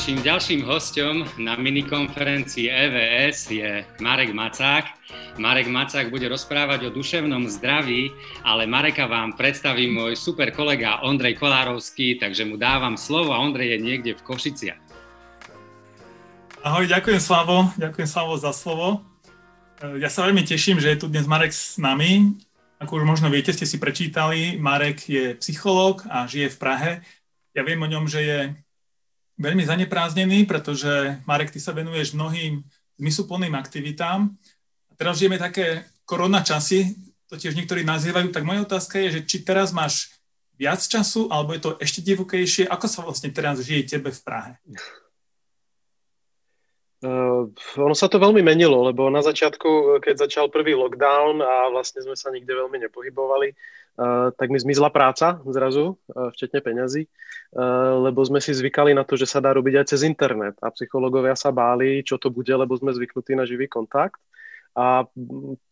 Naším ďalším hostom na minikonferencii EVS je Marek Macák. Marek Macák bude rozprávať o duševnom zdraví, ale Mareka vám predstaví môj super kolega Ondrej Kolárovský, takže mu dávam slovo a Ondrej je niekde v Košiciach. Ahoj, ďakujem Slavo, ďakujem Slavo za slovo. Ja sa veľmi teším, že je tu dnes Marek s nami. Ako už možno viete, ste si prečítali, Marek je psychológ a žije v Prahe. Ja viem o ňom, že je veľmi zanepráznený, pretože Marek, ty sa venuješ mnohým zmysluplným aktivitám. Teraz žijeme také korona časy, to tiež niektorí nazývajú, tak moja otázka je, že či teraz máš viac času, alebo je to ešte divokejšie, ako sa vlastne teraz žije tebe v Prahe? Uh, ono sa to veľmi menilo, lebo na začiatku, keď začal prvý lockdown a vlastne sme sa nikde veľmi nepohybovali, uh, tak mi zmizla práca zrazu, uh, včetne peňazí, uh, lebo sme si zvykali na to, že sa dá robiť aj cez internet a psychológovia sa báli, čo to bude, lebo sme zvyknutí na živý kontakt. A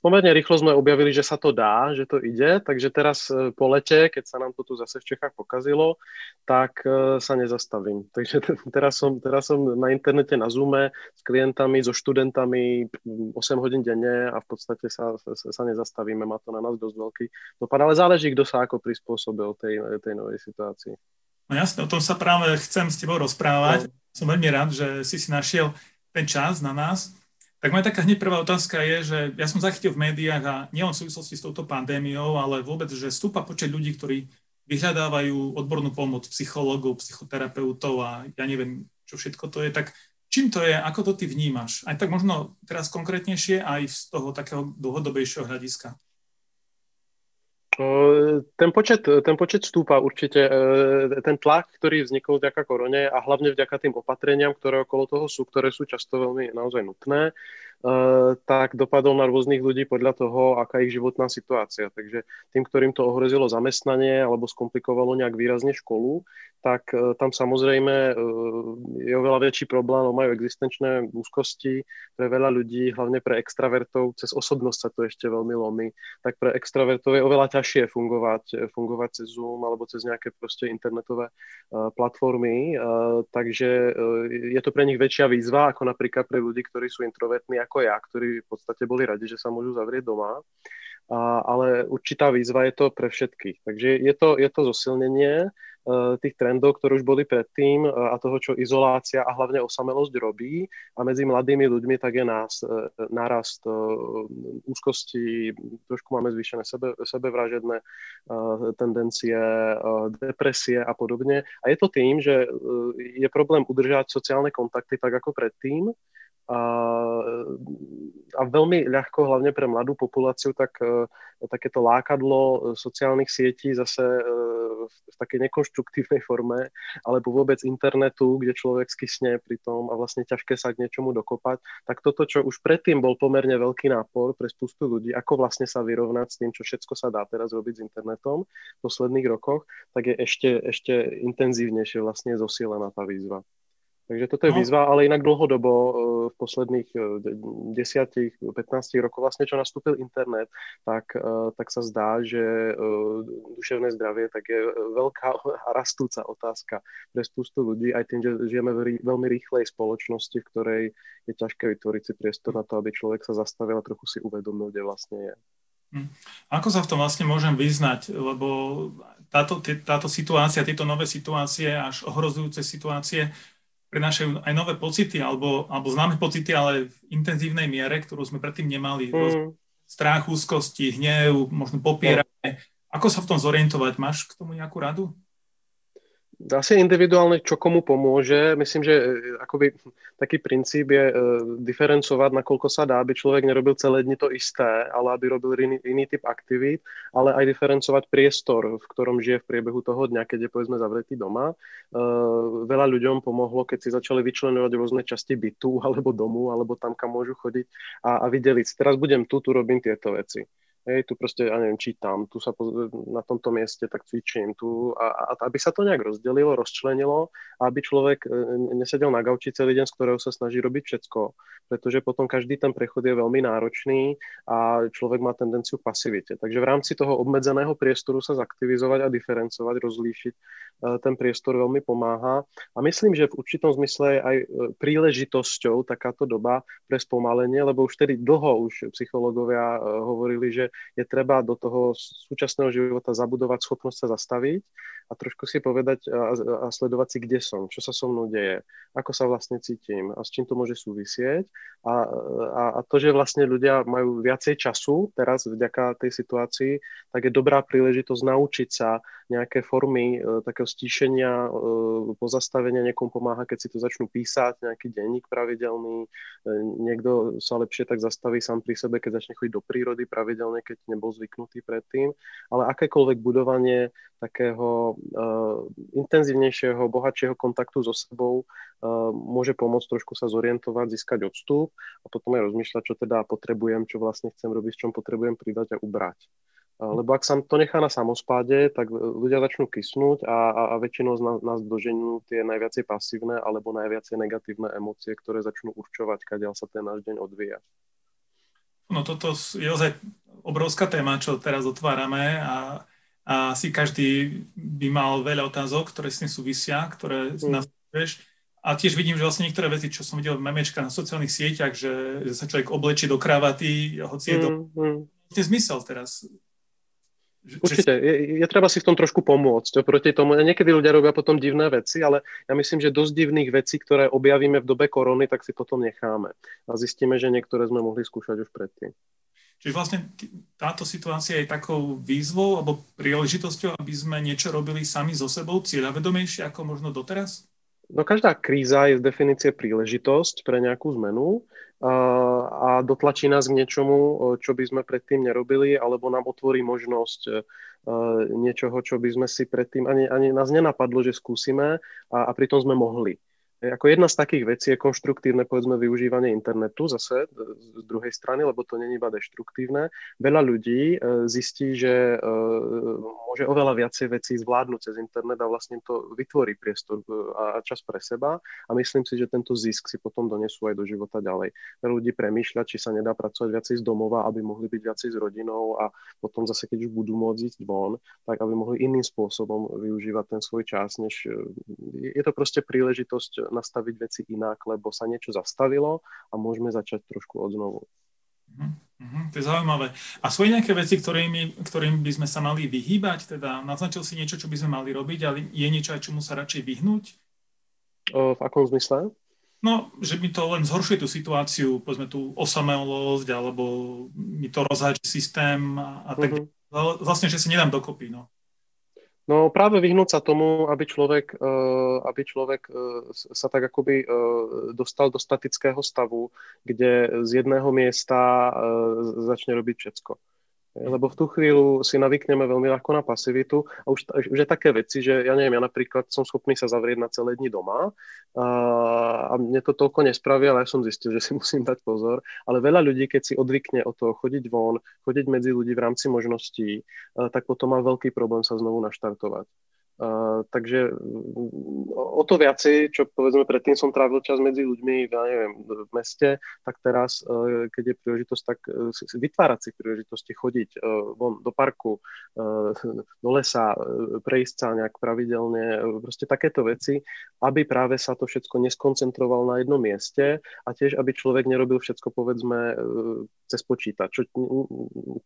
pomerne rýchlo sme objavili, že sa to dá, že to ide, takže teraz e, po lete, keď sa nám to tu zase v Čechách pokazilo, tak e, sa nezastavím. Takže teraz som, teraz som na internete na Zoome s klientami, so študentami 8 hodín denne a v podstate sa, sa, sa nezastavíme, má to na nás dosť veľký dopad, ale záleží, kto sa ako prispôsobil tej, tej novej situácii. No jasne, o tom sa práve chcem s tebou rozprávať. No. Som veľmi rád, že si si našiel ten čas na nás. Tak moja taká hneď prvá otázka je, že ja som zachytil v médiách a nielen v súvislosti s touto pandémiou, ale vôbec, že stúpa počet ľudí, ktorí vyhľadávajú odbornú pomoc psychológov, psychoterapeutov a ja neviem, čo všetko to je, tak čím to je, ako to ty vnímaš? Aj tak možno teraz konkrétnejšie, aj z toho takého dlhodobejšieho hľadiska. Ten počet, ten počet stúpa určite. E, ten tlak, ktorý vznikol vďaka korone a hlavne vďaka tým opatreniam, ktoré okolo toho sú, ktoré sú často veľmi naozaj nutné, tak dopadol na rôznych ľudí podľa toho, aká ich životná situácia. Takže tým, ktorým to ohrozilo zamestnanie alebo skomplikovalo nejak výrazne školu, tak eh, tam samozrejme eh, je oveľa väčší problém, majú existenčné úzkosti pre veľa ľudí, hlavne pre extravertov, cez osobnosť sa to ešte veľmi lomí, tak pre extravertov je oveľa ťažšie fungovať, fungovať cez Zoom alebo cez nejaké proste internetové platformy, takže je to pre nich väčšia výzva ako napríklad pre ľudí, ktorí sú introvertní ako ja, ktorí v podstate boli radi, že sa môžu zavrieť doma. A, ale určitá výzva je to pre všetkých. Takže je to, je to zosilnenie uh, tých trendov, ktoré už boli predtým uh, a toho, čo izolácia a hlavne osamelosť robí. A medzi mladými ľuďmi tak je nás, uh, nárast úzkosti, trošku máme zvýšené sebe, sebevražedné tendencie, depresie a podobne. A je to tým, že je problém udržať sociálne kontakty tak ako predtým, a, a veľmi ľahko, hlavne pre mladú populáciu, tak e, takéto lákadlo e, sociálnych sietí zase e, v takej nekonštruktívnej forme, alebo vôbec internetu, kde človek skysne pri tom a vlastne ťažké sa k niečomu dokopať, tak toto, čo už predtým bol pomerne veľký nápor pre spustu ľudí, ako vlastne sa vyrovnať s tým, čo všetko sa dá teraz robiť s internetom v posledných rokoch, tak je ešte, ešte intenzívnejšie vlastne zosilená tá výzva. Takže toto je no. výzva, ale inak dlhodobo e, v posledných 10-15 e, rokoch vlastne, čo nastúpil internet, tak, e, tak sa zdá, že duševné zdravie tak je veľká a rastúca otázka pre spústu ľudí, aj tým, že žijeme v veľmi rýchlej spoločnosti, v ktorej je ťažké vytvoriť si priestor na to, aby človek sa zastavil a trochu si uvedomil, kde vlastne je. Hm. Ako sa v tom vlastne môžem vyznať? Lebo táto, táto situácia, tieto nové situácie, až ohrozujúce situácie, prinášajú aj nové pocity, alebo, alebo známe pocity, ale v intenzívnej miere, ktorú sme predtým nemali. Mm. Strach, úzkosti, hnev, možno popieranie. Ako sa v tom zorientovať? Máš k tomu nejakú radu? Asi individuálne, čo komu pomôže. Myslím, že e, akoby taký princíp je uh, diferencovať, nakoľko sa dá, aby človek nerobil celé dni to isté, ale aby robil iný, iný typ aktivít, ale aj diferencovať priestor, v ktorom žije v priebehu toho dňa, keď je povedzme zavretý doma. Uh, veľa ľuďom pomohlo, keď si začali vyčlenovať rôzne časti bytu alebo domu, alebo tam, kam môžu chodiť a, a videli, teraz budem tu, tu robím tieto veci Hej, tu proste, ja neviem, čítam, tu sa na tomto mieste tak cvičím, tu a, a aby sa to nejak rozdelilo, rozčlenilo aby človek e, nesedel na gauči celý deň, z ktorého sa snaží robiť všetko, pretože potom každý ten prechod je veľmi náročný a človek má tendenciu k pasivite. Takže v rámci toho obmedzeného priestoru sa zaktivizovať a diferencovať, rozlíšiť e, ten priestor veľmi pomáha. A myslím, že v určitom zmysle je aj e, príležitosťou takáto doba pre spomalenie, lebo už tedy dlho už psychológovia hovorili, že je treba do toho súčasného života zabudovať schopnosť sa zastaviť a trošku si povedať a, a sledovať si, kde som, čo sa so mnou deje, ako sa vlastne cítim a s čím to môže súvisieť. A, a, a to, že vlastne ľudia majú viacej času teraz vďaka tej situácii, tak je dobrá príležitosť naučiť sa nejaké formy e, takého stíšenia, e, pozastavenia, niekomu pomáha, keď si to začnú písať, nejaký denník pravidelný, e, niekto sa lepšie tak zastaví sám pri sebe, keď začne chodiť do prírody pravidelne, keď nebol zvyknutý predtým, ale akékoľvek budovanie takého intenzívnejšieho, bohatšieho kontaktu so sebou uh, môže pomôcť trošku sa zorientovať, získať odstup a potom aj rozmýšľať, čo teda potrebujem, čo vlastne chcem robiť, s čom potrebujem pridať a ubrať. Uh, lebo ak sa to nechá na samospáde, tak ľudia začnú kysnúť a, a, a väčšinou z nás, nás doženú tie najviacej pasívne alebo najviacej negatívne emócie, ktoré začnú určovať, kadiaľ sa ten náš deň odvíja. No toto je ozaj obrovská téma, čo teraz otvárame a a si každý by mal veľa otázok, ktoré s tým súvisia, ktoré mm. nás. A tiež vidím, že vlastne niektoré veci, čo som videl v memečka na sociálnych sieťach, že, že sa človek oblečí do kravaty, hoci je to mm, mm. zmysel teraz. Určite, je, je treba si v tom trošku pomôcť oproti tomu. Niekedy ľudia robia potom divné veci, ale ja myslím, že dosť divných vecí, ktoré objavíme v dobe korony, tak si potom necháme. A zistíme, že niektoré sme mohli skúšať už predtým. Čiže vlastne táto situácia je takou výzvou alebo príležitosťou, aby sme niečo robili sami so sebou cieľavedomejšie ako možno doteraz? No každá kríza je z definície príležitosť pre nejakú zmenu a, dotlačí nás k niečomu, čo by sme predtým nerobili, alebo nám otvorí možnosť e, niečoho, čo by sme si predtým ani, ani nás nenapadlo, že skúsime a, a pritom sme mohli. Ako jedna z takých vecí je konštruktívne, povedzme, využívanie internetu zase z druhej strany, lebo to není iba deštruktívne. Veľa ľudí e, zistí, že e, môže oveľa viacej vecí zvládnuť cez internet a vlastne to vytvorí priestor e, a čas pre seba a myslím si, že tento zisk si potom donesú aj do života ďalej. Veľa ľudí premýšľa, či sa nedá pracovať viacej z domova, aby mohli byť viacej s rodinou a potom zase, keď už budú môcť ísť von, tak aby mohli iným spôsobom využívať ten svoj čas, než je to proste príležitosť nastaviť veci inak, lebo sa niečo zastavilo a môžeme začať trošku od znovu. Mm-hmm, to je zaujímavé. A sú nejaké veci, ktorými, ktorým by sme sa mali vyhýbať? Teda naznačil si niečo, čo by sme mali robiť, ale je niečo aj čomu sa radšej vyhnúť? O, v akom zmysle? No, že mi to len zhoršuje tú situáciu, povedzme tú osamelosť, alebo mi to rozháči systém a, tak. Mm-hmm. Vlastne, že si nedám dokopy, no. No práve vyhnúť sa tomu, aby človek, eh, aby človek eh, sa tak akoby eh, dostal do statického stavu, kde z jedného miesta začne robiť všetko. Lebo v tú chvíľu si navykneme veľmi ľahko na pasivitu a už, už je také veci, že ja neviem, ja napríklad som schopný sa zavrieť na celé dni doma a, a mne to toľko nespraví, ale ja som zistil, že si musím dať pozor. Ale veľa ľudí, keď si odvykne o to chodiť von, chodiť medzi ľudí v rámci možností, tak potom má veľký problém sa znovu naštartovať. Takže o to viacej, čo povedzme predtým som trávil čas medzi ľuďmi, ja neviem, v meste, tak teraz, uh, keď je príležitosť, tak uh, vytvárať si príležitosti, chodiť uh, von do parku, do lesa, prejsť sa nejak pravidelne, proste takéto veci, aby práve sa to všetko neskoncentroval na jednom mieste a tiež, aby človek nerobil všetko, povedzme, cez počítač, čo,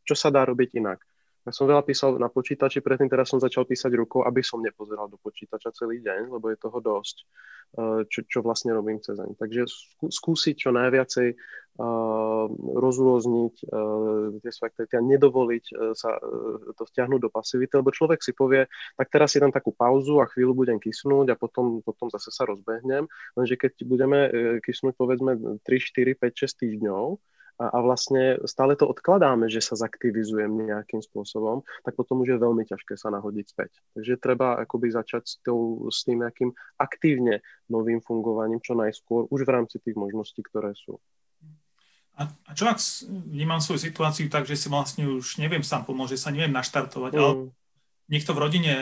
čo sa dá robiť inak. Ja som veľa písal na počítači, predtým teraz som začal písať rukou, aby som nepozeral do počítača celý deň, lebo je toho dosť, eh, čo, čo vlastne robím cez deň. Takže skúsiť čo najviacej uh, rozrôzniť uh, tie svoje aktivity a nedovoliť uh, sa to vťahnuť do pasivity, lebo človek si povie, tak teraz si dám takú pauzu a chvíľu budem kysnúť a potom, potom zase sa rozbehnem, lenže keď budeme kysnúť povedzme 3, 4, 5, 6 týždňov, a, a vlastne stále to odkladáme, že sa zaktivizujem nejakým spôsobom, tak potom už je veľmi ťažké sa nahodiť späť. Takže treba akoby začať s, tou, s tým nejakým aktívne novým fungovaním čo najskôr, už v rámci tých možností, ktoré sú. A čo ak vnímam svoju situáciu tak, že si vlastne už neviem sám pomôcť, že sa neviem naštartovať, mm. ale niekto v rodine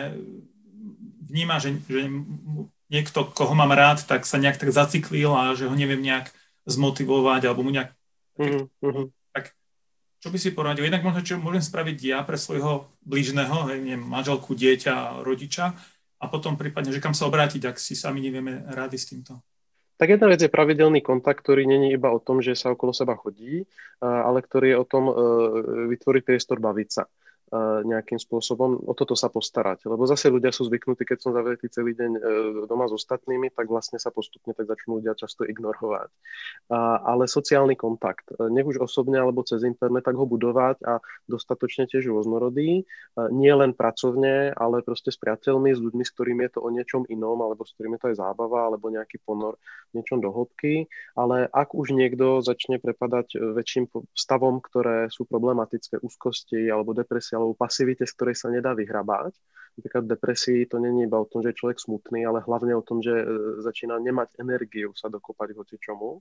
vníma, že, že niekto, koho mám rád, tak sa nejak tak zaciklil a že ho neviem nejak zmotivovať alebo mu nejak... Mm-hmm. Tak čo by si poradil? Jednak možno, čo môžem spraviť ja pre svojho blížneho, hej, neviem, manželku, dieťa, rodiča a potom prípadne, že kam sa obrátiť, ak si sami nevieme rady s týmto. Tak jedna vec je pravidelný kontakt, ktorý není iba o tom, že sa okolo seba chodí, ale ktorý je o tom e, vytvoriť priestor baviť sa nejakým spôsobom o toto sa postarať. Lebo zase ľudia sú zvyknutí, keď som zavretý celý deň e, doma s ostatnými, tak vlastne sa postupne tak začnú ľudia často ignorovať. Ale sociálny kontakt, e, nech už osobne alebo cez internet, tak ho budovať a dostatočne tiež rôznorodý. E, nie len pracovne, ale proste s priateľmi, s ľuďmi, s ktorými je to o niečom inom, alebo s ktorými to je zábava, alebo nejaký ponor v niečom do. Ale ak už niekto začne prepadať väčším stavom, ktoré sú problematické, úzkosti alebo depresia alebo pasivite, z ktorej sa nedá vyhrabať. Napríklad depresii to není iba o tom, že je človek smutný, ale hlavne o tom, že e, začína nemať energiu sa dokopať hoci čomu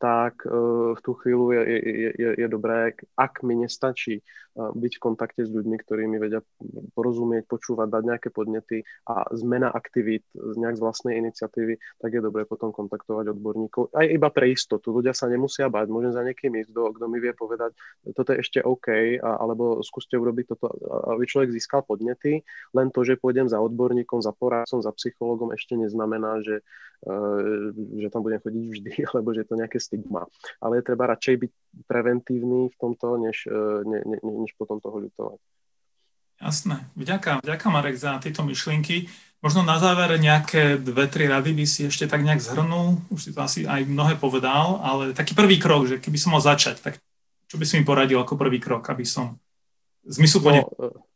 tak e, v tú chvíľu je, je, je, je dobré, ak mi nestačí e, byť v kontakte s ľuďmi, ktorí mi vedia porozumieť, počúvať, dať nejaké podnety a zmena aktivít nejak z vlastnej iniciatívy, tak je dobré potom kontaktovať odborníkov. Aj iba pre istotu. Ľudia sa nemusia báť. Môžem za niekým ísť, kto, mi vie povedať, toto je ešte OK, alebo skúste urobiť toto, aby človek získal podnety. Len to, že pôjdem za odborníkom, za poradcom, za psychologom, ešte neznamená, že, e, že tam budem chodiť vždy, alebo že to nejaké stigma. Ale je treba radšej byť preventívny v tomto, než, e, ne, ne, než potom toho ľutovať. Jasné. Vďaka, vďaka Marek za tieto myšlienky. Možno na záver nejaké dve, tri rady by si ešte tak nejak zhrnul. Už si to asi aj mnohé povedal, ale taký prvý krok, že keby som mal začať, tak čo by si mi poradil ako prvý krok, aby som zmysluplne... No,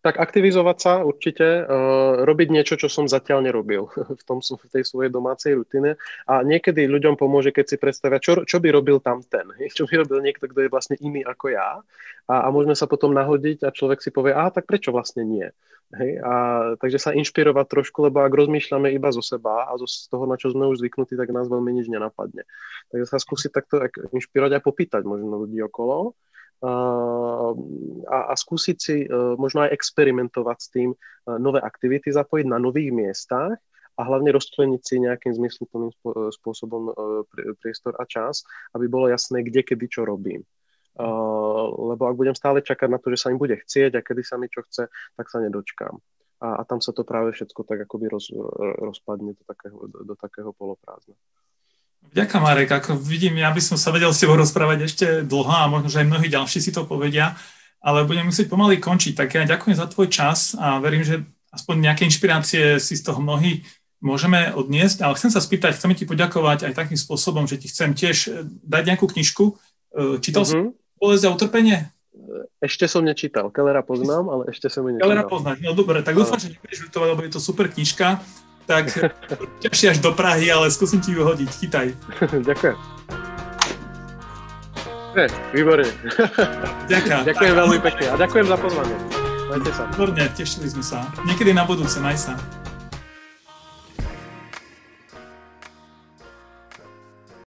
tak aktivizovať sa určite, uh, robiť niečo, čo som zatiaľ nerobil v, tom, v tej svojej domácej rutine a niekedy ľuďom pomôže, keď si predstavia, čo, čo by robil tam ten, čo by robil niekto, kto je vlastne iný ako ja a, a môžeme sa potom nahodiť a človek si povie, a tak prečo vlastne nie. Hej? A, takže sa inšpirovať trošku, lebo ak rozmýšľame iba zo seba a zo, z toho, na čo sme už zvyknutí, tak nás veľmi nič nenapadne. Takže sa skúsiť takto inšpirovať a popýtať možno ľudí okolo a, a skúsiť si e, možno aj experimentovať s tým, e, nové aktivity zapojiť na nových miestach a hlavne rozčleniť si nejakým zmysluplným spôsobom priestor a čas, aby bolo jasné, kde, kedy, čo robím. Lebo ak budem stále čakať na to, že sa im bude chcieť a kedy sa mi čo chce, tak sa nedočkám. A, a tam sa to práve všetko tak akoby roz, rozpadne do takého, do takého poloprázdna. Ďakujem, Marek. Ako vidím, ja by som sa vedel s tebou rozprávať ešte dlho a možno, že aj mnohí ďalší si to povedia, ale budem musieť pomaly končiť. Tak ja ďakujem za tvoj čas a verím, že aspoň nejaké inšpirácie si z toho mnohí môžeme odniesť. Ale chcem sa spýtať, chcem ti poďakovať aj takým spôsobom, že ti chcem tiež eh, dať nejakú knižku. Eh, čítal mm-hmm. som Bolesť a utrpenie? Ešte som nečítal. Kellera poznám, ale ešte som ju nečítal. Kellera poznáš. No dobre, tak dúfam, že nebudeš lebo je to super knižka tak ťažšie až do Prahy, ale skúsim ti ju hodiť. Chytaj. Ďakujem. Ne, výborne. Ďakujem. Ďakujem veľmi pekne a ďakujem za pozvanie. Majte sa. Výborne, tešili sme sa. Niekedy na budúce, maj sa.